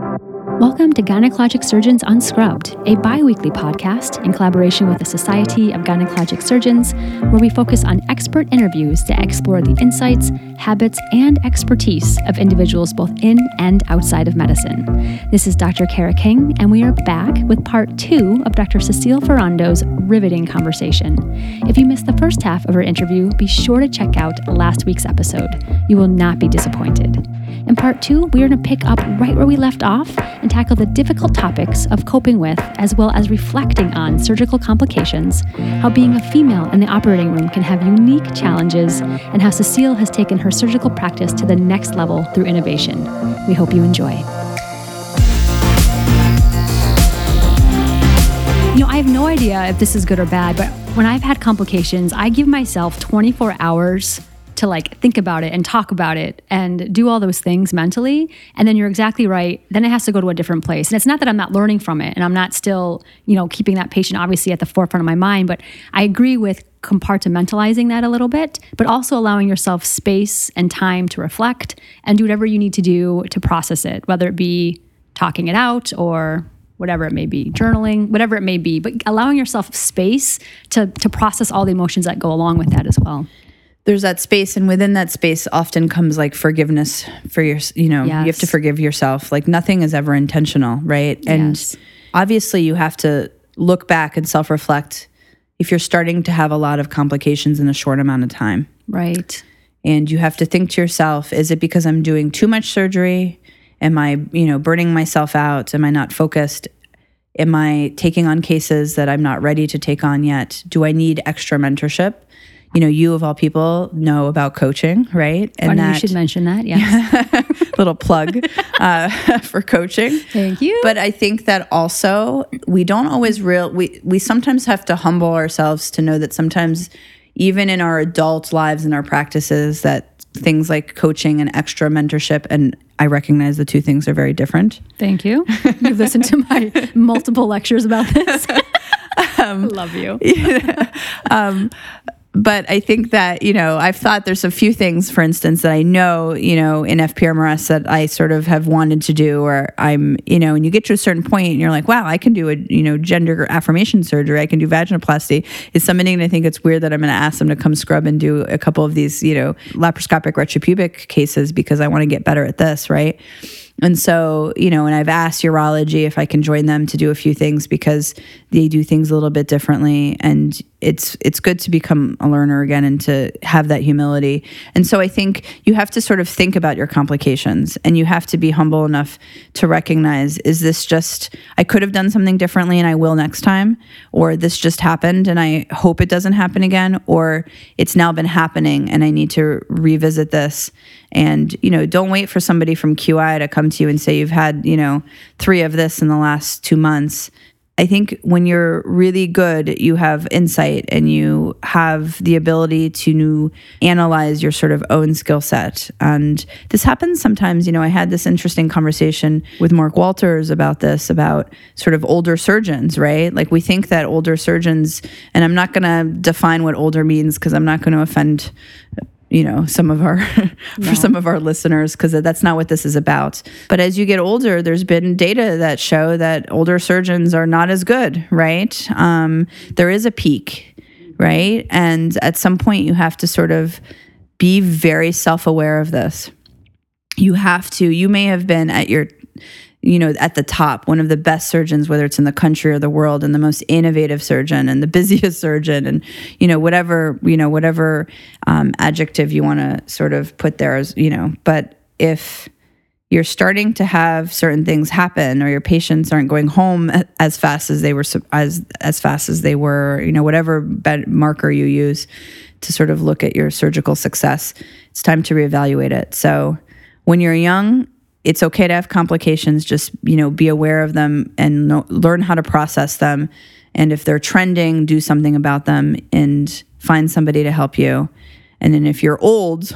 Thank you. Welcome to Gynecologic Surgeons Unscrubbed, a bi weekly podcast in collaboration with the Society of Gynecologic Surgeons, where we focus on expert interviews to explore the insights, habits, and expertise of individuals both in and outside of medicine. This is Dr. Kara King, and we are back with part two of Dr. Cecile Ferrando's riveting conversation. If you missed the first half of her interview, be sure to check out last week's episode. You will not be disappointed. In part two, we are going to pick up right where we left off and tackle the difficult topics of coping with, as well as reflecting on surgical complications, how being a female in the operating room can have unique challenges, and how Cecile has taken her surgical practice to the next level through innovation. We hope you enjoy. You know, I have no idea if this is good or bad, but when I've had complications, I give myself 24 hours to like think about it and talk about it and do all those things mentally. And then you're exactly right. Then it has to go to a different place. And it's not that i'm not learning from it and i'm not still you know keeping that patient obviously at the forefront of my mind but i agree with compartmentalizing that a little bit but also allowing yourself space and time to reflect and do whatever you need to do to process it whether it be talking it out or whatever it may be, journaling, whatever it may be, but allowing yourself space to to process all the emotions that go along with that as well there's that space and within that space often comes like forgiveness for your you know yes. you have to forgive yourself. Like nothing is ever intentional right? And yes. obviously you have to look back and self-reflect if you're starting to have a lot of complications in a short amount of time. Right. And you have to think to yourself is it because i'm doing too much surgery? Am i you know burning myself out? Am i not focused? Am i taking on cases that i'm not ready to take on yet? Do i need extra mentorship you know, you of all people know about coaching, right? And Funny that, you should mention that. Yeah, little plug uh, for coaching. Thank you. But I think that also we don't always real we we sometimes have to humble ourselves to know that sometimes even in our adult lives and our practices that things like coaching and extra mentorship and I recognize the two things are very different. Thank you. You've listened to my multiple lectures about this. um, Love you. Yeah, um, but I think that, you know, I've thought there's a few things, for instance, that I know, you know, in FPMRS that I sort of have wanted to do, or I'm, you know, and you get to a certain point and you're like, wow, I can do a, you know, gender affirmation surgery. I can do vaginoplasty. Is somebody going to think it's weird that I'm going to ask them to come scrub and do a couple of these, you know, laparoscopic retropubic cases because I want to get better at this, right? And so, you know, and I've asked urology if I can join them to do a few things because they do things a little bit differently. And it's it's good to become a learner again and to have that humility. And so I think you have to sort of think about your complications and you have to be humble enough to recognize is this just I could have done something differently and I will next time or this just happened and I hope it doesn't happen again or it's now been happening and I need to revisit this and you know don't wait for somebody from qi to come to you and say you've had you know three of this in the last two months I think when you're really good, you have insight and you have the ability to analyze your sort of own skill set. And this happens sometimes. You know, I had this interesting conversation with Mark Walters about this, about sort of older surgeons, right? Like we think that older surgeons, and I'm not going to define what older means because I'm not going to offend you know some of our for some of our listeners because that's not what this is about. But as you get older there's been data that show that older surgeons are not as good right? Um, there is a peak right? And at some point you have to sort of be very self-aware of this. You have to you may have been at your you know, at the top, one of the best surgeons, whether it's in the country or the world, and the most innovative surgeon and the busiest surgeon, and you know, whatever you know, whatever um, adjective you want to sort of put there, as you know. But if you're starting to have certain things happen, or your patients aren't going home as fast as they were as as fast as they were, you know, whatever marker you use to sort of look at your surgical success, it's time to reevaluate it. So when you're young it's okay to have complications just you know be aware of them and know, learn how to process them. And if they're trending do something about them and find somebody to help you And then if you're old,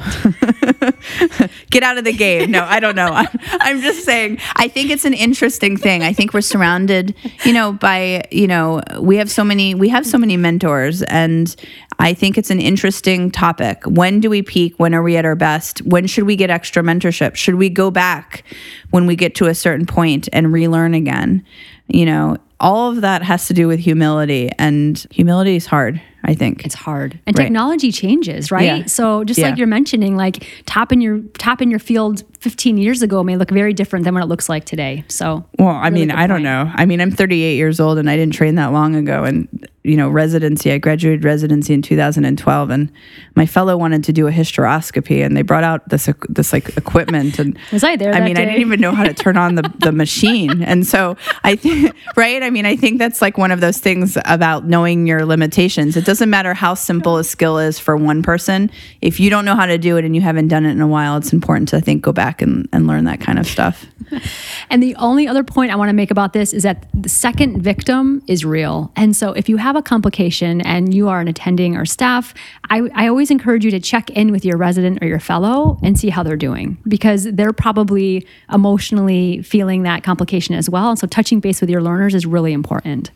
get out of the game. No, I don't know. I'm, I'm, just saying, I think it's an interesting thing. I think we're surrounded, you know, by, you know, we have so many, we have so many mentors and I think it's an interesting topic. When do we peak? When are we at our best? When should we get extra mentorship? Should we go back when we get to a certain point and relearn again? You know, all of that has to do with humility and humility is hard I think it's hard. And right. technology changes, right? Yeah. So just yeah. like you're mentioning, like top in your top in your field 15 years ago may look very different than what it looks like today. So well, I really mean, I don't know. I mean, I'm 38 years old and I didn't train that long ago, and you know, residency. I graduated residency in 2012, and my fellow wanted to do a hysteroscopy, and they brought out this this like equipment, and was I there? I mean, day? I didn't even know how to turn on the the machine, and so I think right. I mean, I think that's like one of those things about knowing your limitations. It doesn't matter how simple a skill is for one person. If you don't know how to do it and you haven't done it in a while, it's important to I think go back and, and learn that kind of stuff. and the only other point I want to make about this is that the second victim is real. And so if you have a complication and you are an attending or staff, I, I always encourage you to check in with your resident or your fellow and see how they're doing because they're probably emotionally feeling that complication as well. And so touching base with your learners is really important.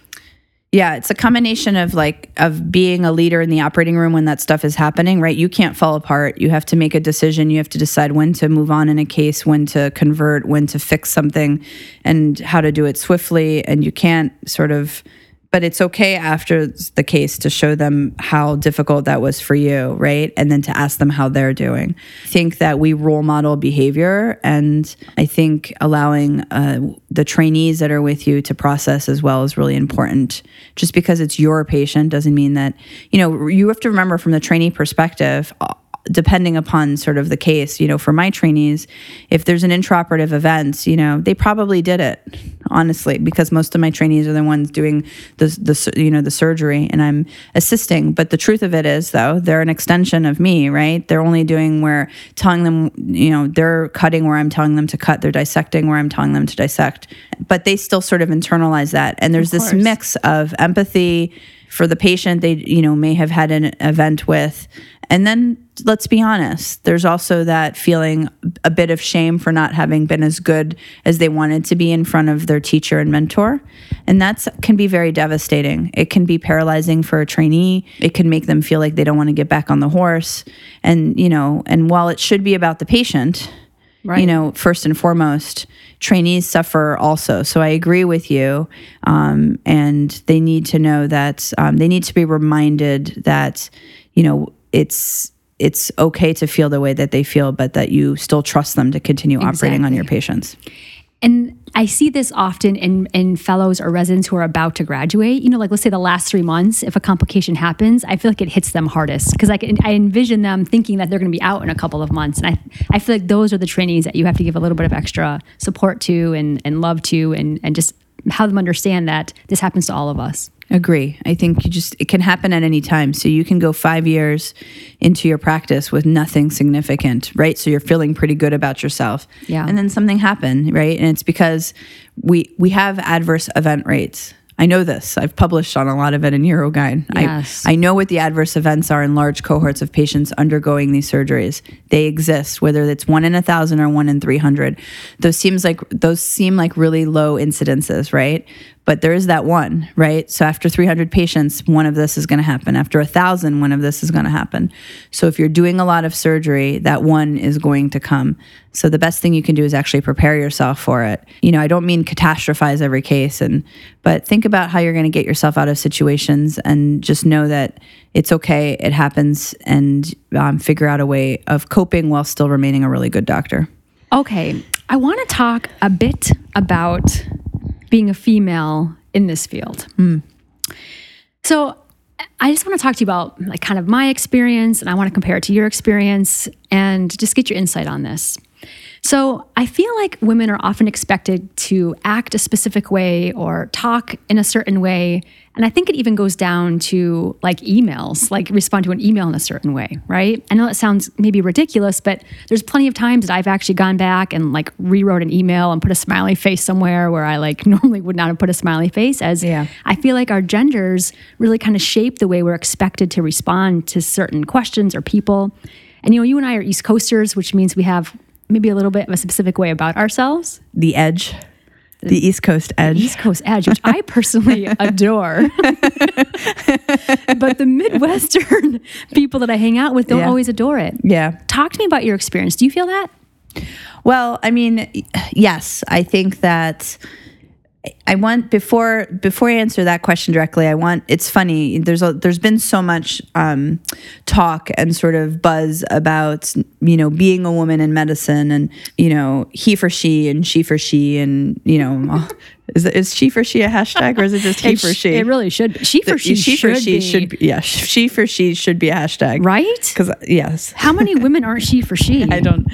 Yeah, it's a combination of like of being a leader in the operating room when that stuff is happening, right? You can't fall apart. You have to make a decision. You have to decide when to move on in a case, when to convert, when to fix something and how to do it swiftly and you can't sort of but it's okay after the case to show them how difficult that was for you, right? And then to ask them how they're doing. I think that we role model behavior, and I think allowing uh, the trainees that are with you to process as well is really important. Just because it's your patient doesn't mean that, you know, you have to remember from the trainee perspective, depending upon sort of the case, you know, for my trainees, if there's an intraoperative event, you know, they probably did it, honestly, because most of my trainees are the ones doing the, the you know, the surgery and I'm assisting. But the truth of it is, though, they're an extension of me, right? They're only doing where telling them, you know, they're cutting where I'm telling them to cut, they're dissecting where I'm telling them to dissect. But they still sort of internalize that. And there's this mix of empathy for the patient they, you know, may have had an event with and then let's be honest, there's also that feeling a bit of shame for not having been as good as they wanted to be in front of their teacher and mentor. And that can be very devastating. It can be paralyzing for a trainee. It can make them feel like they don't want to get back on the horse. And, you know, and while it should be about the patient, Right. you know, first and foremost, trainees suffer also. So I agree with you. Um, and they need to know that um, they need to be reminded that, you know, it's it's okay to feel the way that they feel, but that you still trust them to continue exactly. operating on your patients. And I see this often in, in fellows or residents who are about to graduate. You know, like let's say the last three months, if a complication happens, I feel like it hits them hardest because I, I envision them thinking that they're going to be out in a couple of months. And I, I feel like those are the trainees that you have to give a little bit of extra support to and, and love to and, and just have them understand that this happens to all of us. Agree. I think you just, it can happen at any time. So you can go five years into your practice with nothing significant, right? So you're feeling pretty good about yourself. Yeah. And then something happened, right? And it's because we, we have adverse event rates. I know this. I've published on a lot of it in UroGuide. Yes. I, I know what the adverse events are in large cohorts of patients undergoing these surgeries. They exist, whether it's one in a thousand or one in 300. Those seems like those seem like really low incidences, right? But there is that one, right? So after 300 patients, one of this is going to happen. After a thousand, one of this is going to happen. So if you're doing a lot of surgery, that one is going to come. So the best thing you can do is actually prepare yourself for it. You know, I don't mean catastrophize every case, and but think about how you're going to get yourself out of situations, and just know that it's okay. It happens, and um, figure out a way of coping while still remaining a really good doctor. Okay, I want to talk a bit about being a female in this field. Mm. So I just want to talk to you about like kind of my experience and I want to compare it to your experience and just get your insight on this. So I feel like women are often expected to act a specific way or talk in a certain way. And I think it even goes down to like emails, like respond to an email in a certain way, right? I know that sounds maybe ridiculous, but there's plenty of times that I've actually gone back and like rewrote an email and put a smiley face somewhere where I like normally would not have put a smiley face as Yeah. I feel like our genders really kind of shape the way we're expected to respond to certain questions or people. And you know, you and I are East Coasters, which means we have maybe a little bit of a specific way about ourselves. The edge, the East Coast edge. East Coast edge, which I personally adore. but the Midwestern people that I hang out with don't Yeah. always adore it. Yeah. Talk to me about your experience. Do you feel that? Well, I mean, yes, I think that I want before before I answer that question directly. I want it's funny. There's a, there's been so much um, talk and sort of buzz about you know being a woman in medicine and you know he for she and she for she and you know is is she for she a hashtag or is it just he It for sh- she? It really should be. She for she, she for should she be. should be, yeah she for she should be a hashtag Right? because yes How many women aren't she for she? I don't.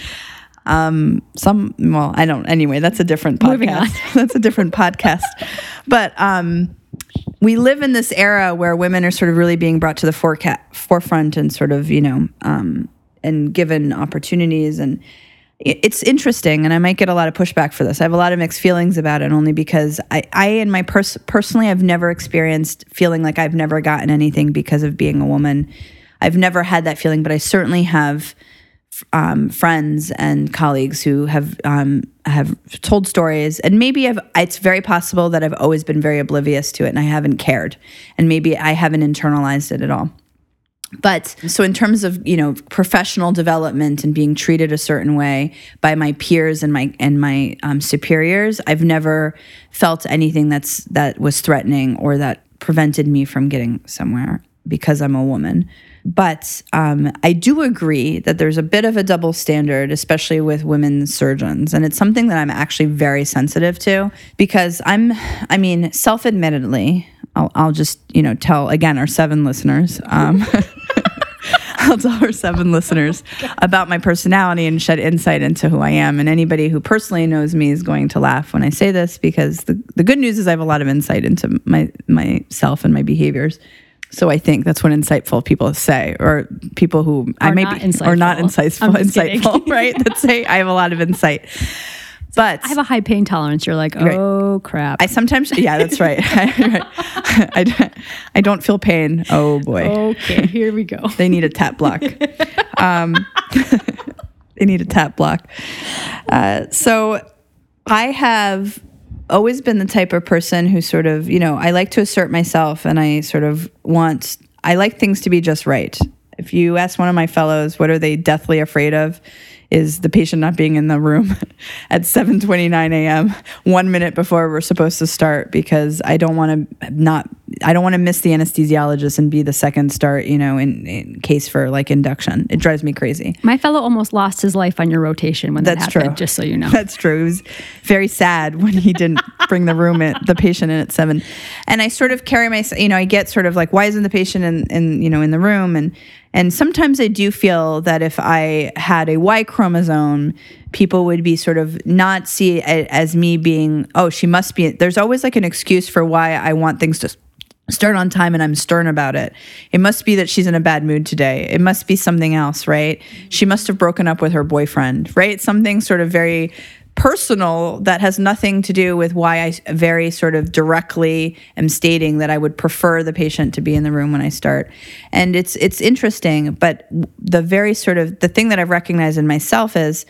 Um, some well, I don't. Anyway, that's a different podcast. that's a different podcast. But um, we live in this era where women are sort of really being brought to the foreca- forefront and sort of you know um, and given opportunities and it's interesting and i might get a lot of pushback for this i have a lot of mixed feelings about it only because i, I in my pers- personally i've never experienced feeling like i've never gotten anything because of being a woman i've never had that feeling but i certainly have um, friends and colleagues who have um, have told stories, and maybe I've, it's very possible that I've always been very oblivious to it, and I haven't cared, and maybe I haven't internalized it at all. But so in terms of you know professional development and being treated a certain way by my peers and my and my um, superiors, I've never felt anything that's that was threatening or that prevented me from getting somewhere because I'm a woman. But um, I do agree that there's a bit of a double standard, especially with women surgeons, and it's something that I'm actually very sensitive to because I'm, I mean, self-admittedly, I'll, I'll just you know tell again our seven listeners. Um, I'll tell our seven listeners about my personality and shed insight into who I am. And anybody who personally knows me is going to laugh when I say this because the, the good news is I have a lot of insight into my myself and my behaviors. So I think that's what insightful people say, or people who I may be, or not insightful. insightful, right? That say I have a lot of insight. But I have a high pain tolerance. You're like, oh crap. I sometimes, yeah, that's right. I, don't- I don't feel pain. Oh boy. okay, here we go. They need a tap block. um, they need a tap block. Uh, so I have always been the type of person who sort of, you know, I like to assert myself and I sort of want, I like things to be just right. If you ask one of my fellows, what are they deathly afraid of? Is the patient not being in the room at 7:29 a.m. one minute before we're supposed to start because I don't want to not I don't want to miss the anesthesiologist and be the second start, you know, in, in case for like induction. It drives me crazy. My fellow almost lost his life on your rotation when that That's happened. true. Just so you know. That's true. It was very sad when he didn't bring the room in, the patient in at seven. And I sort of carry myself, you know, I get sort of like, why isn't the patient in, in you know, in the room? And and sometimes I do feel that if I had a Y chromosome, people would be sort of not see it as me being, oh, she must be. There's always like an excuse for why I want things to start on time and I'm stern about it. It must be that she's in a bad mood today. It must be something else, right? She must have broken up with her boyfriend, right? Something sort of very personal that has nothing to do with why I very sort of directly am stating that I would prefer the patient to be in the room when I start. And it's it's interesting, but the very sort of the thing that I've recognized in myself is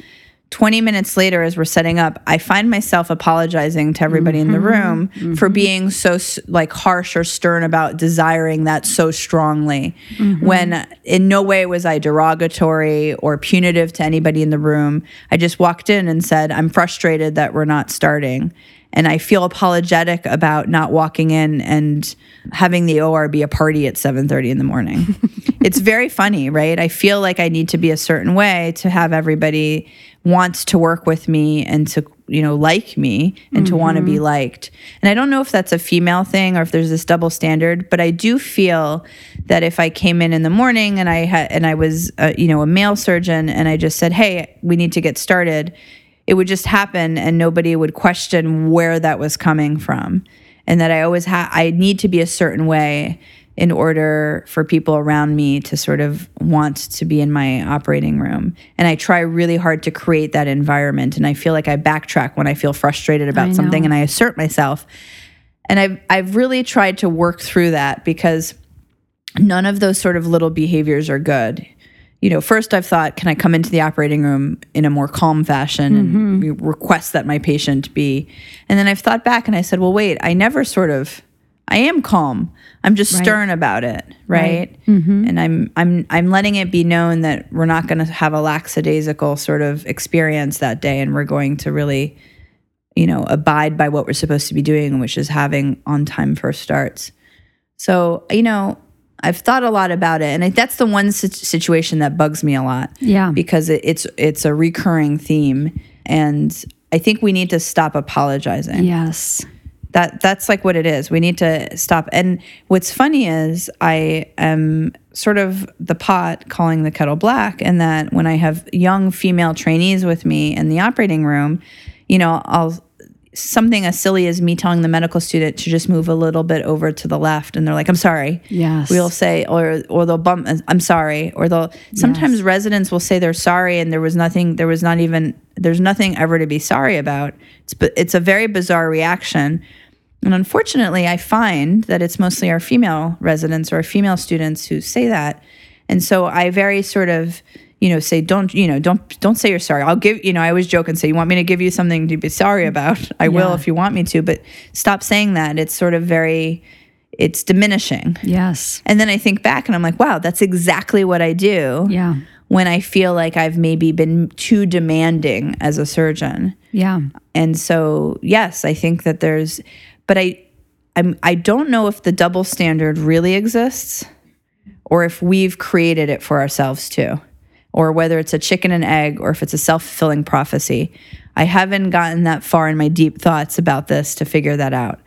20 minutes later as we're setting up i find myself apologizing to everybody in the mm-hmm. room mm-hmm. for being so like harsh or stern about desiring that so strongly. Mm-hmm. When in no way was i derogatory or punitive to anybody in the room. I just walked in and said i'm frustrated that we're not starting. And I feel apologetic about not walking in and having the OR be a party at 7:30 in the morning. it's very funny, right? I feel like I need to be a certain way to have everybody wants to work with me and to you know like me and to want to be liked. And I don't know if that's a female thing or if there's this double standard, but I do feel that if I came in in the morning and I had and I was uh, you know a male surgeon and I just said, "Hey, we need to get started." it would just happen and nobody would question where that was coming from and that I always have I need to be a certain way in order for people around me to sort of want to be in my operating room. And I try really hard to create that environment and I feel like I backtrack when I feel frustrated about something and I assert myself. And I've I've really tried to work through that because none of those sort of little behaviors are good. You know, first I've thought, can I come into the operating room in a more calm fashion and mm-hmm. request that my patient be? And then I've thought back and I said, well, wait, I never sort of, I am calm. I'm just stern about it, right? Mm-hmm. And I'm I'm I'm letting it be known that we're not going to have a lackadaisical sort of experience that day, and we're going to really, you know, abide by what we're supposed to be doing, which is having on time first starts. So, you know, I've thought a lot about it, and I, that's the one sit- situation that bugs me a lot. Yeah. because it, it's it's a recurring theme, and I think we need to stop apologizing. Yes. That that's like what it is. We need to stop. And what's funny is I am sort of the pot calling the kettle black, and that when I have young female trainees with me in the operating room, you know, I'll something as silly as me telling the medical student to just move a little bit over to the left and they're like i'm sorry Yes. we'll say or or they'll bump i'm sorry or they'll sometimes residents will say they're sorry and there was nothing there was not even there's nothing ever to be sorry about it's but it's a very bizarre reaction and unfortunately i find that it's mostly our female residents or our female students who say that and so i very sort of you know say don't you know don't don't say you're sorry i'll give you know i always joke and say you want me to give you something to be sorry about i will if you want me to but stop saying that it's sort of very it's diminishing Yes. and then I think back and I'm like, wow, that's exactly what I do Yeah. when I feel like I've maybe been too demanding as a surgeon. Yeah. And so, yes, I think that there's, but I, I'm, I don't know if the double standard really exists or if we've created it for ourselves too, or whether it's a chicken and egg or if it's a self fulfilling prophecy. I haven't gotten that far in my deep thoughts about this to figure that out.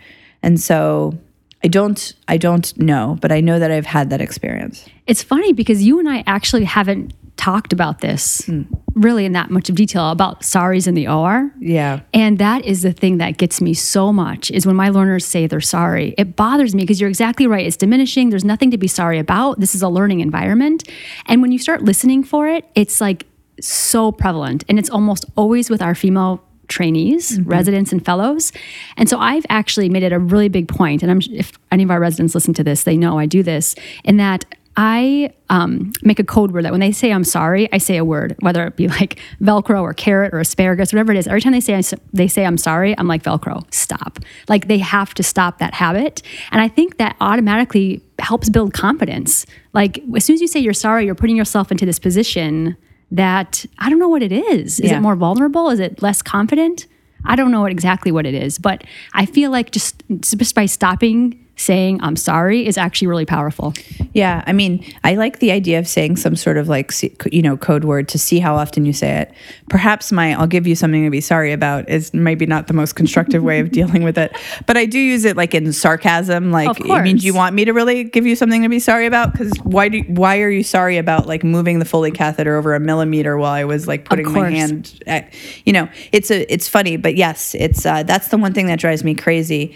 And so I don't, I don't know, but I know that I've had that experience. It's funny because you and I actually haven't talked about this Hmm. Really in that much of detail about sorries in the OR. Yeah. And that is the thing that gets me so much is when my learners say they're sorry. It bothers me because you're exactly right. It's diminishing. There's nothing to be sorry about. This is a learning environment. And when you start listening for it, it's like so prevalent. And it's almost always with our female trainees, mm-hmm. residents, and fellows. And so I've actually made it a really big point, and I'm if any of our residents listen to this, they know I do this, in that I um, make a code word that when they say I'm sorry, I say a word, whether it be like Velcro or carrot or asparagus, whatever it is. Every time they say they say I'm sorry, I'm like Velcro, stop. Like they have to stop that habit, and I think that automatically helps build confidence. Like as soon as you say you're sorry, you're putting yourself into this position that I don't know what it is. Is Yeah. it more vulnerable? Is it less confident? I don't know what exactly what it is, but I feel like just just by stopping saying I'm sorry is actually really powerful. Yeah, I mean, I like the idea of saying some sort of like, you know, code word to see how often you say it. Perhaps my "I'll give you something to be sorry about" is maybe not the most constructive way of dealing with it, but I do use it like in sarcasm. Like, I mean, do you want me to really give you something to be sorry about? Because why do why are you sorry about like moving the Foley catheter over a millimeter while I was like putting my hand? At, you know, it's a it's funny, but yes, it's uh, that's the one thing that drives me crazy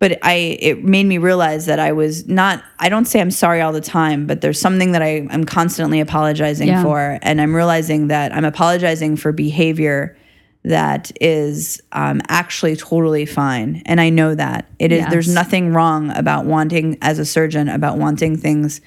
but I it made me realize that I was not I don't say I'm sorry all the time, but there's something that I am constantly apologizing Yeah. for, and I'm realizing that I'm apologizing for behavior that is um, actually totally fine, and I know that it is. There's nothing wrong about wanting, as a surgeon, about wanting things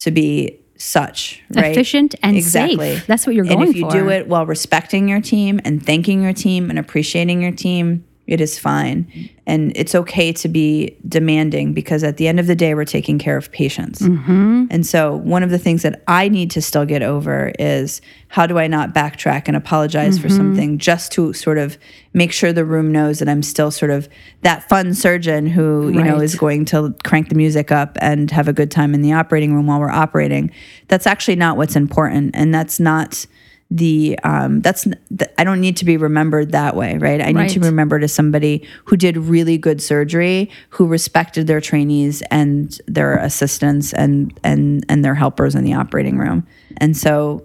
to be such right Efficient and safe. That's what you're going for. and if you for. do it while respecting your team and thanking your team and appreciating your team, it is fine. And it's okay to be demanding because at the end of the day, we're taking care of patients. Mm-hmm. And so, one of the things that I need to still get over is how do I not backtrack and apologize for Mm-hmm. something just to sort of make sure the room knows that I'm still sort of that fun surgeon who, you know, is going to crank the music up and have a good time in the operating room while we're operating. That's actually not what's important. And that's not the um that's th- I don't need to be remembered that way, right? I need to remembered as somebody who did really good surgery, who respected their trainees and their assistants and and and their helpers in the operating room. And so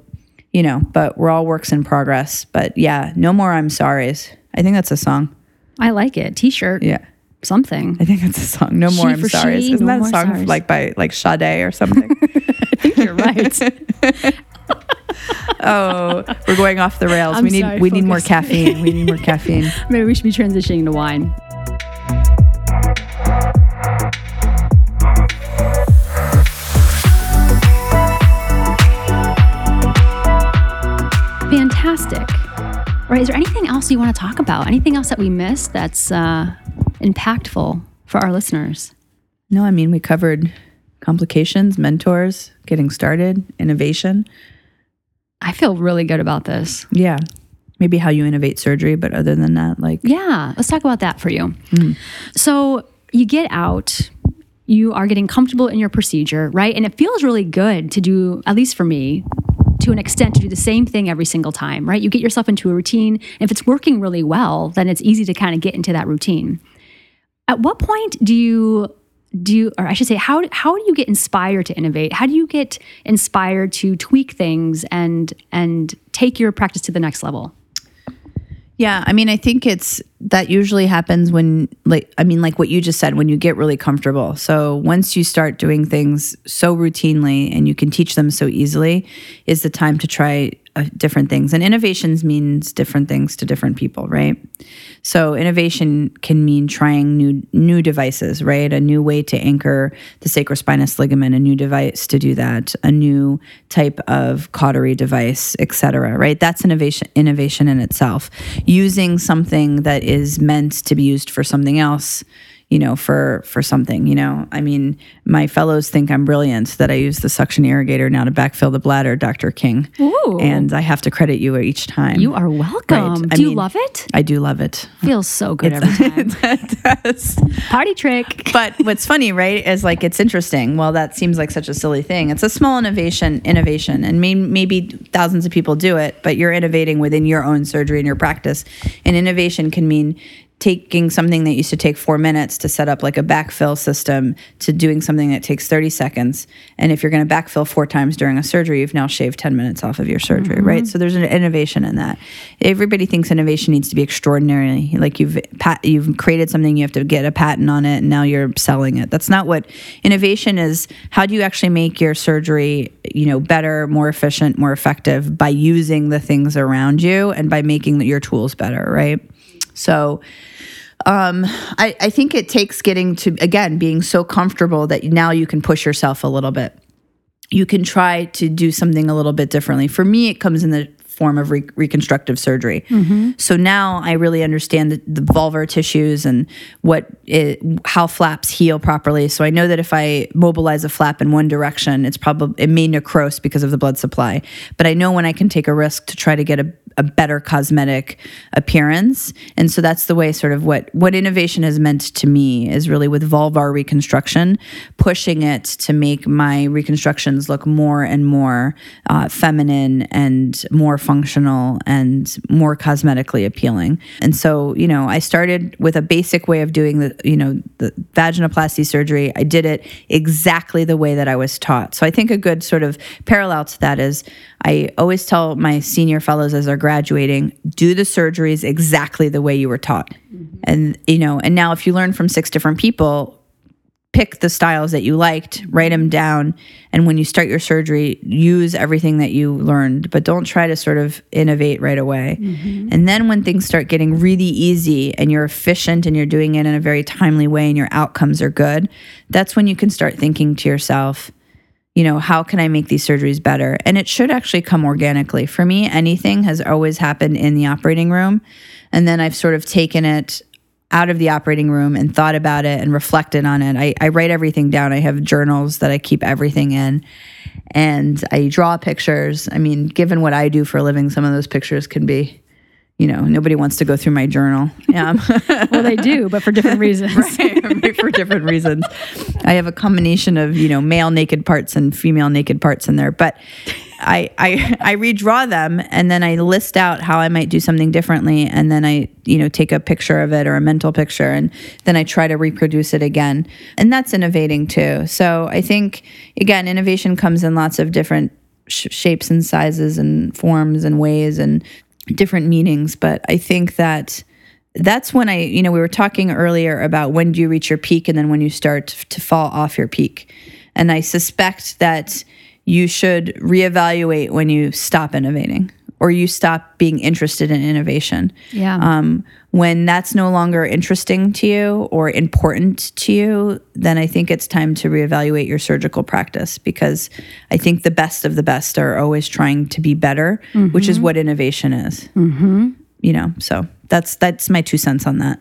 you know, but we're all works in progress. But yeah, no more I'm sorries. I think that's a song. I like it. T-shirt. Yeah. Something. I think it's a song. No more I'm sorries. Isn't no that a song sorries. like by like Sade or something? I think you're right. oh, we're going off the rails. I'm we need sorry, we need more caffeine. We need more caffeine. Maybe we should be transitioning to wine. Fantastic. All right, is there anything else you want to talk about? Anything else that we missed that's uh, impactful for our listeners? No, I mean we covered complications, mentors, getting started, innovation. I feel really good about this. Yeah. Maybe how you innovate surgery, but other than that, like Yeah, let's talk about that for you. Mm-hmm. So you get out, you are getting comfortable in your procedure, right? And it feels really good to do, at least for me, to an extent, to do the same thing every single time, right? You get yourself into a routine. And if it's working really well, then it's easy to kind of get into that routine. At what point do you do you, or I should say, how how do you get inspired to innovate? How do you get inspired to tweak things and and take your practice to the next level? Yeah, I mean, I think it's that usually happens when, like, I mean, like what you just said, when you get really comfortable. So once you start doing things so routinely and you can teach them so easily, is the time to try uh, different things. And innovations means different things to different people, right? So innovation can mean trying new new devices, right? A new way to anchor the sacrospinous ligament, a new device to do that, a new type of cautery device, et cetera, right? That's innovation innovation in itself. Using something that is meant to be used for something else you know for for something you know i mean my fellows think i'm brilliant that i use the suction irrigator now to backfill the bladder dr king Ooh. and i have to credit you each time You are welcome. I do you love it? i do love it Feels so good every time. Does. Party trick. but what's funny, right, is like it's interesting. Well, that seems like such a silly thing. It's a small innovation, innovation, and may, maybe thousands of people do it, but you're innovating within your own surgery and your practice. And innovation can mean taking something that used to take four minutes to set up like a backfill system to doing something that takes 30 seconds. And if you're going to backfill four times during a surgery, you've now shaved 10 minutes off of your surgery, mm-hmm. right? So there's an innovation in that. Everybody thinks innovation needs to be extraordinary. Like you've pat, you've created something, you have to get a patent on it, and now you're selling it. That's not what innovation is. How do you actually make your surgery, you know, better, more efficient, more effective by using the things around you and by making your tools better, right? So um, I, I think it takes getting to again being so comfortable that now you can push yourself a little bit. You can try to do something a little bit differently. For me, it comes in the form of re- reconstructive surgery. So now I really understand the, the vulvar tissues and what it, how flaps heal properly. So I know that if I mobilize a flap in one direction, it's probably it may necrose because of the blood supply. But I know when I can take a risk to try to get a, a better cosmetic appearance. And so that's the way sort of what what innovation has meant to me is really with vulvar reconstruction, pushing it to make my reconstructions look more and more uh, feminine and more functional and more cosmetically appealing. And so, you know, I started with a basic way of doing the, you know, the vaginoplasty surgery. I did it exactly the way that I was taught. So I think a good sort of parallel to that is I always tell my senior fellows as they're graduating, do the surgeries exactly the way you were taught. Mm-hmm. And, you know, and now if you learn from six different people, pick the styles that you liked, write them down, and when you start your surgery, use everything that you learned, but don't try to sort of innovate right away. Mm-hmm. And then when things start getting really easy and you're efficient and you're doing it in a very timely way and your outcomes are good, that's when you can start thinking to yourself, you know, how can I make these surgeries better? And it should actually come organically. For me, anything has always happened in the operating room. And then I've sort of taken it out of the operating room and thought about it and reflected on it. I, I write everything down. I have journals that I keep everything in and I draw pictures. I mean, given what I do for a living, some of those pictures can be, you know, nobody wants to go through my journal. Um, Well, they do, but for different reasons. right, for different reasons. I have a combination of you know male naked parts and female naked parts in there, but I, I I redraw them and then I list out how I might do something differently, and then I you know take a picture of it or a mental picture, and then I try to reproduce it again, and that's innovating too. So I think again, innovation comes in lots of different shapes and sizes and forms and ways and different meanings. But I think that that's when I, you know, we were talking earlier about when do you reach your peak and then when you start to fall off your peak. And I suspect that you should reevaluate when you stop innovating or you stop being interested in innovation. Yeah. Um, when that's no longer interesting to you or important to you, then I think it's time to reevaluate your surgical practice because I think the best of the best are always trying to be better, which is what innovation is. Mm-hmm. You know, so that's that's my two cents on that.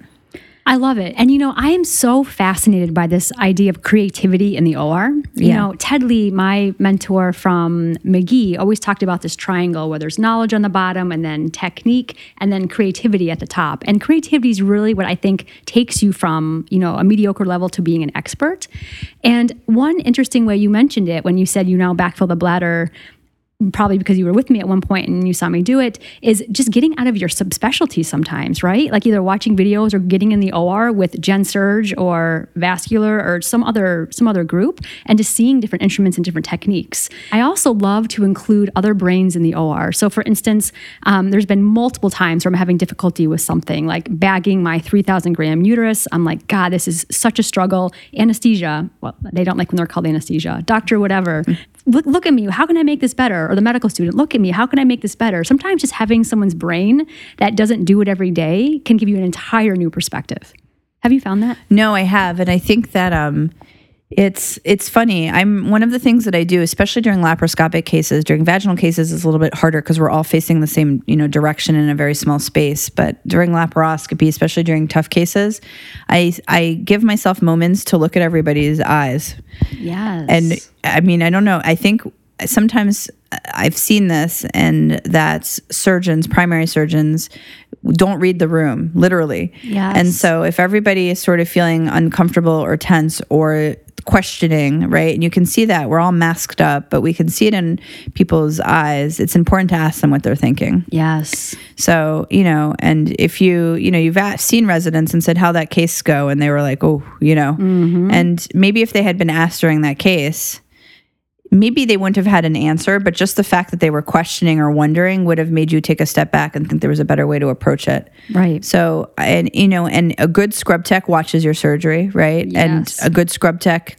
I love it. And you know, I am so fascinated by this idea of creativity in the OR. You Yeah. know, Ted Lee, my mentor from Magee, always talked about this triangle where there's knowledge on the bottom and then technique and then creativity at the top. And creativity is really what I think takes you from, you know, a mediocre level to being an expert. And one interesting way you mentioned it when you said you now backfill the bladder probably because you were with me at one point and you saw me do it, is just getting out of your subspecialty sometimes, right? Like either watching videos or getting in the OR with Gen Surge or vascular or some other some other group and just seeing different instruments and different techniques. I also love to include other brains in the OR. So for instance, um, there's been multiple times where I'm having difficulty with something like bagging my 3,000 gram uterus. I'm like, God, this is such a struggle. Anesthesia, well, they don't like when they're called anesthesia. Doctor, whatever look, look at me. How can i make this better? Or the medical student look at me. How can i make this better? Sometimes just having someone's brain that doesn't do it every day can give you an entire new perspective. Have you found that? No, I have, and I think that um, it's it's funny. I'm one of the things that I do, especially during laparoscopic cases. During vaginal cases, is a little bit harder because we're all facing the same you know direction in a very small space. But during laparoscopy, especially during tough cases, I I give myself moments to look at everybody's eyes. yes And I mean, I don't know. I think sometimes I've seen this, and that surgeons, primary surgeons, don't read the room literally. Yes. And so if everybody is sort of feeling uncomfortable or tense or questioning, right? And you can see that we're all masked up, but we can see it in people's eyes. It's important to ask them what they're thinking. yes So, you know, and if you, you know, you've seen residents and said how that case go, and they were like, oh, you know, mm-hmm. and maybe if they had been asked during that case, maybe they wouldn't have had an answer, but just the fact that they were questioning or wondering would have made you take a step back and think there was a better way to approach it. right So, and you know, and a good scrub tech watches your surgery, right? Yes. And a good scrub tech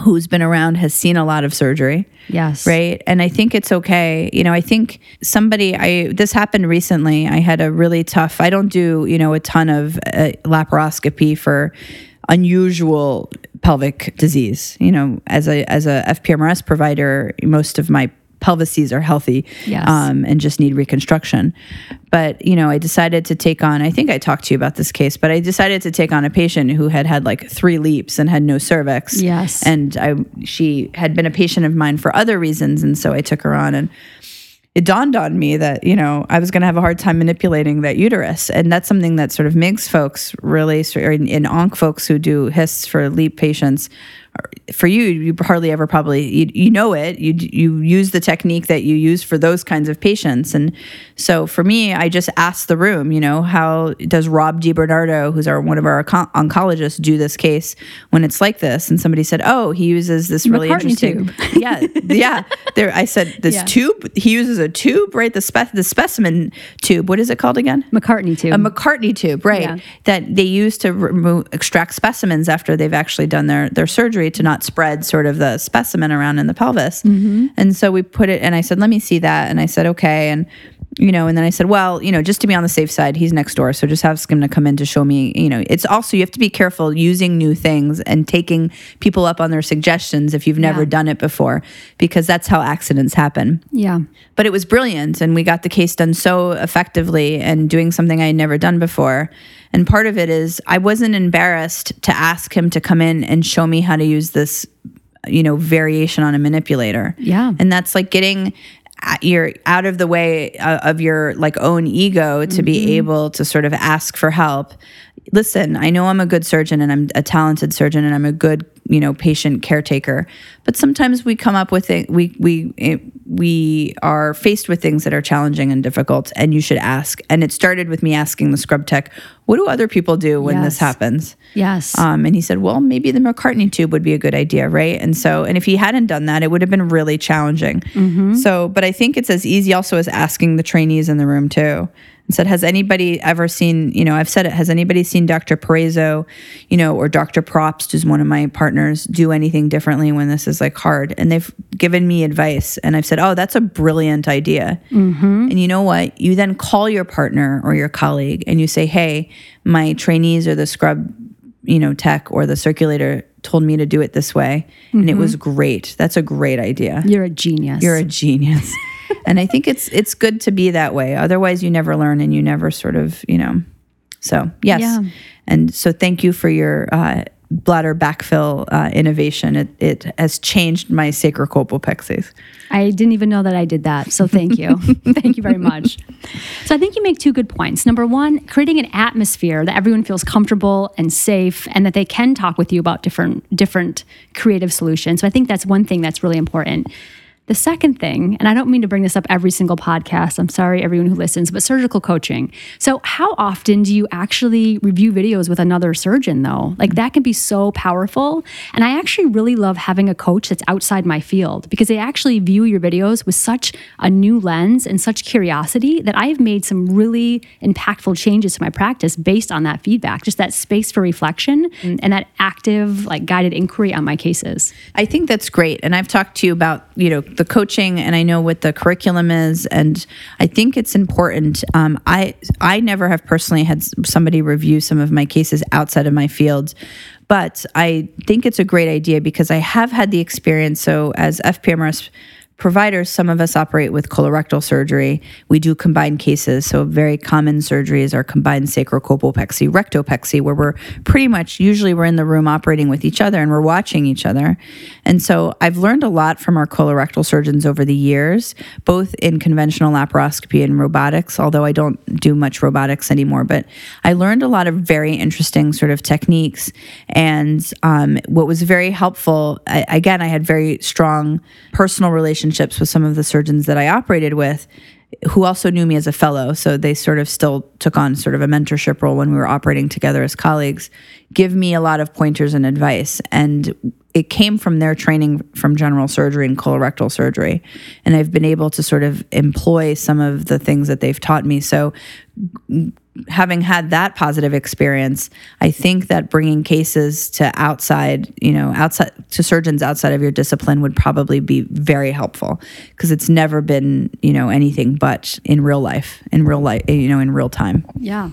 who's been around has seen a lot of surgery yes right and i think it's okay you know i think somebody i this happened recently i had a really tough i don't do you know a ton of uh, laparoscopy for unusual pelvic disease you know as a as a fpmrs provider most of my pelvises are healthy Yes. um, and just need reconstruction but you know i decided to take on i think i talked to you about this case but i decided to take on a patient who had had like three LEEPs and had no cervix Yes. and I she had been a patient of mine for other reasons, and so I took her on, and it dawned on me that you know I was going to have a hard time manipulating that uterus, and that's something that sort of MIGS folks really, or in, in onc folks who do hysts for LEEP patients. For you, you hardly ever probably you, you know it. You you use the technique that you use for those kinds of patients, and so for me, I just asked the room, you know, how does Rob DeBernardo, who's our one of our onco- oncologists, do this case when it's like this? And somebody said, oh, he uses this really McCartney interesting, tube. yeah, yeah. There, I said this Yeah. tube. He uses a tube, right? The spec, the specimen tube. What is it called again? mccartney tube. A McCartney tube, right? Yeah. That they use to remove, extract specimens after they've actually done their their surgery to not spread sort of the specimen around in the pelvis. Mm-hmm. And so we put it, and I said, "Let me see that." And I said, "Okay." And you know, and then I said, "Well, you know, just to be on the safe side, he's next door, so just ask him to come in to show me." You know, it's also you have to be careful using new things and taking people up on their suggestions if you've never Yeah. done it before, because that's how accidents happen yeah but it was brilliant and we got the case done so effectively and doing something i had never done before and part of it is i wasn't embarrassed to ask him to come in and show me how to use this you know variation on a manipulator. Yeah. and that's like getting you're out of the way uh, of your like own ego to be able to sort of ask for help. Listen i know i'm a good surgeon and i'm a talented surgeon and i'm a good you know patient caretaker but sometimes we come up with it we we it, we are faced with things that are challenging and difficult, and you should ask. And it started with me asking the scrub tech, "What do other people do when this happens?" Yes. Um, and he said, "Well, maybe the McCartney tube would be a good idea, right?" And so, and if he hadn't done that, it would have been really challenging. So, but I think it's as easy also as asking the trainees in the room too. And said, "Has anybody ever seen? You know, I've said it. Has anybody seen Dr. Paraiso, you know, or Dr. Propst, who's one of my partners, do anything differently when this is like hard?" And they've given me advice, and I've said, "Oh, that's a brilliant idea." Mm-hmm. And you know what? You then call your partner or your colleague, and you say, "Hey, my trainees or the scrub." you know, tech or the circulator told me to do it this way. And it mm-hmm. was great. That's a great idea. You're a genius. You're a genius. And I think it's it's good to be that way. Otherwise you never learn and you never sort of, you know. So yes. Yeah. And so thank you for your uh, bladder backfill uh, innovation. It it has changed my sacrocolpopexes. I didn't even know that I did that. So thank you. thank you very much. So I think you make two good points. Number one, creating an atmosphere that everyone feels comfortable and safe and that they can talk with you about different different creative solutions. So I think that's one thing that's really important. The second thing, and I don't mean to bring this up every single podcast, I'm sorry, everyone who listens, but surgical coaching. So, how often do you actually review videos with another surgeon, though? Like, that can be so powerful. And I actually really love having a coach that's outside my field because they actually view your videos with such a new lens and such curiosity that I've made some really impactful changes to my practice based on that feedback, just that space for reflection mm. and that active, like, guided inquiry on my cases. I think that's great. And I've talked to you about, you know, the coaching and I know what the curriculum is. And I think it's important. Um, I, I never have personally had somebody review some of my cases outside of my field. But I think it's a great idea because I have had the experience. So as FPMRS providers, some of us operate with colorectal surgery. We do combined cases. So, very common surgeries are combined sacrocolpopexy, rectopexy, where we're pretty much usually we're in the room operating with each other and we're watching each other. And so, I've learned a lot from our colorectal surgeons over the years, both in conventional laparoscopy and robotics, although I don't do much robotics anymore. But I learned a lot of very interesting sort of techniques. And um, what was very helpful, I, again, I had very strong personal relationships with some of the surgeons that I operated with who also knew me as a fellow. So they sort of still took on sort of a mentorship role when we were operating together as colleagues, give me a lot of pointers and advice. And it came from their training from general surgery and colorectal surgery. And I've been able to sort of employ some of the things that they've taught me. So having had that positive experience, I think that bringing cases to outside, you know, outside to surgeons outside of your discipline would probably be very helpful because it's never been, you know, anything but in real life, in real life, you know, in real time. Yeah.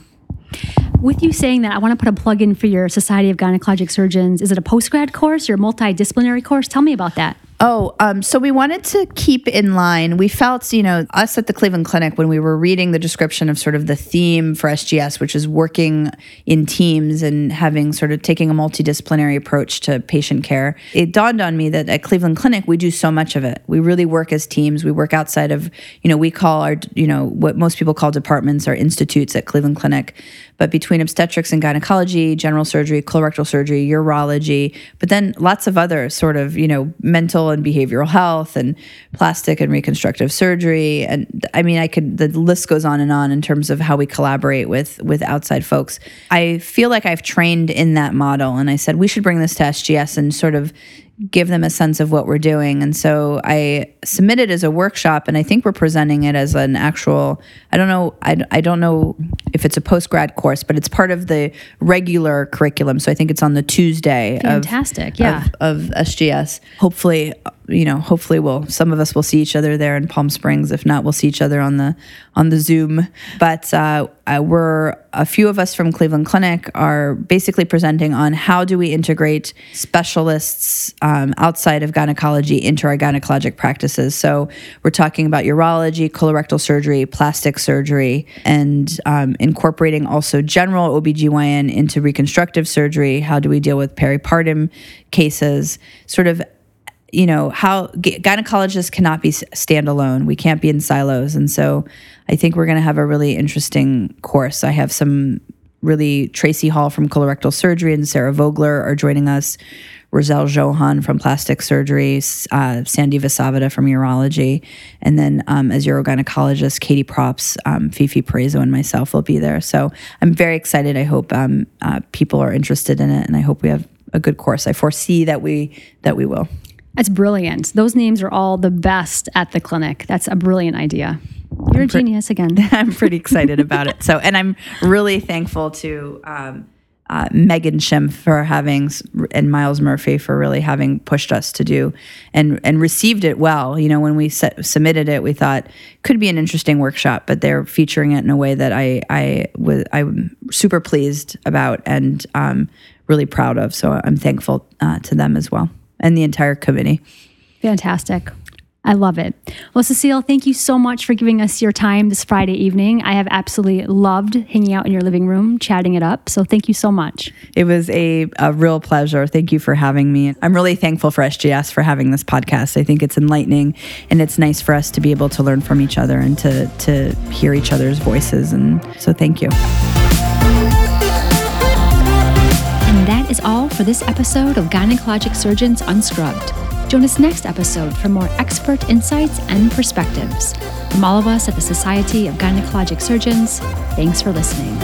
With you saying that, I want to put a plug in for your Society of Gynecologic Surgeons. Is it a post grad course or a multidisciplinary course? Tell me about that. Oh, um, so we wanted to keep in line. We felt, you know, us at the Cleveland Clinic, when we were reading the description of sort of the theme for SGS, which is working in teams and having sort of taking a multidisciplinary approach to patient care, it dawned on me that at Cleveland Clinic, we do so much of it. We really work as teams. We work outside of, you know, we call our, you know, what most people call departments or institutes at Cleveland Clinic. But between obstetrics and gynecology, general surgery, colorectal surgery, urology, but then lots of other sort of, you know, mental and behavioral health and plastic and reconstructive surgery. And I mean, I could, the list goes on and on in terms of how we collaborate with, with outside folks. I feel like I've trained in that model. And I said, we should bring this to SGS and sort of give them a sense of what we're doing. And so I submitted as a workshop, and I think we're presenting it as an actual. I don't know. I, I don't know if it's a post grad course, but it's part of the regular curriculum. So I think it's on the Tuesday. of- Fantastic, yeah. Of, of SGS. Hopefully, you know. Hopefully, we'll some of us will see each other there in Palm Springs. If not, we'll see each other on the on the Zoom. But uh, uh, we're a few of us from Cleveland Clinic are basically presenting on how do we integrate specialists um, outside of gynecology into our gynecologic practices. So we're talking about urology, colorectal surgery, plastic surgery, and um, incorporating also general OBGYN into reconstructive surgery. How do we deal with peripartum cases? Sort of you know how gynecologists cannot be standalone we can't be in silos and so i think we're going to have a really interesting course i have some really tracy hull from colorectal surgery and sarah vogler are joining us Risal Djohan from plastic surgery, uh, Sandy Vasavada from urology, and then um, as urogynecologist, Katie Propst, um, Fifi Paraiso, and myself will be there. So I'm very excited. I hope um, uh, people are interested in it, and I hope we have a good course. I foresee that we that we will. That's brilliant. Those names are all the best at the clinic. That's a brilliant idea. You're a genius again. I'm pretty excited about it. So, and I'm really thankful to um, uh, Megan Schimpf for having and Miles Murphy for really having pushed us to do and and received it well. You know, when we set, submitted it, we thought could be an interesting workshop, but they're featuring it in a way that I I was I'm super pleased about and um, really proud of. So I'm thankful uh, to them as well and the entire committee. Fantastic. I love it. Well, Cecile, thank you so much for giving us your time this Friday evening. I have absolutely loved hanging out in your living room, chatting it up. So thank you so much. It was a, a real pleasure. Thank you for having me. I'm really thankful for SGS for having this podcast. I think it's enlightening and it's nice for us to be able to learn from each other and to, to hear each other's voices. And so thank you. Is all for this episode of Gynecologic Surgeons Unscrubbed. Join us next episode for more expert insights and perspectives. From all of us at the Society of Gynecologic Surgeons, thanks for listening.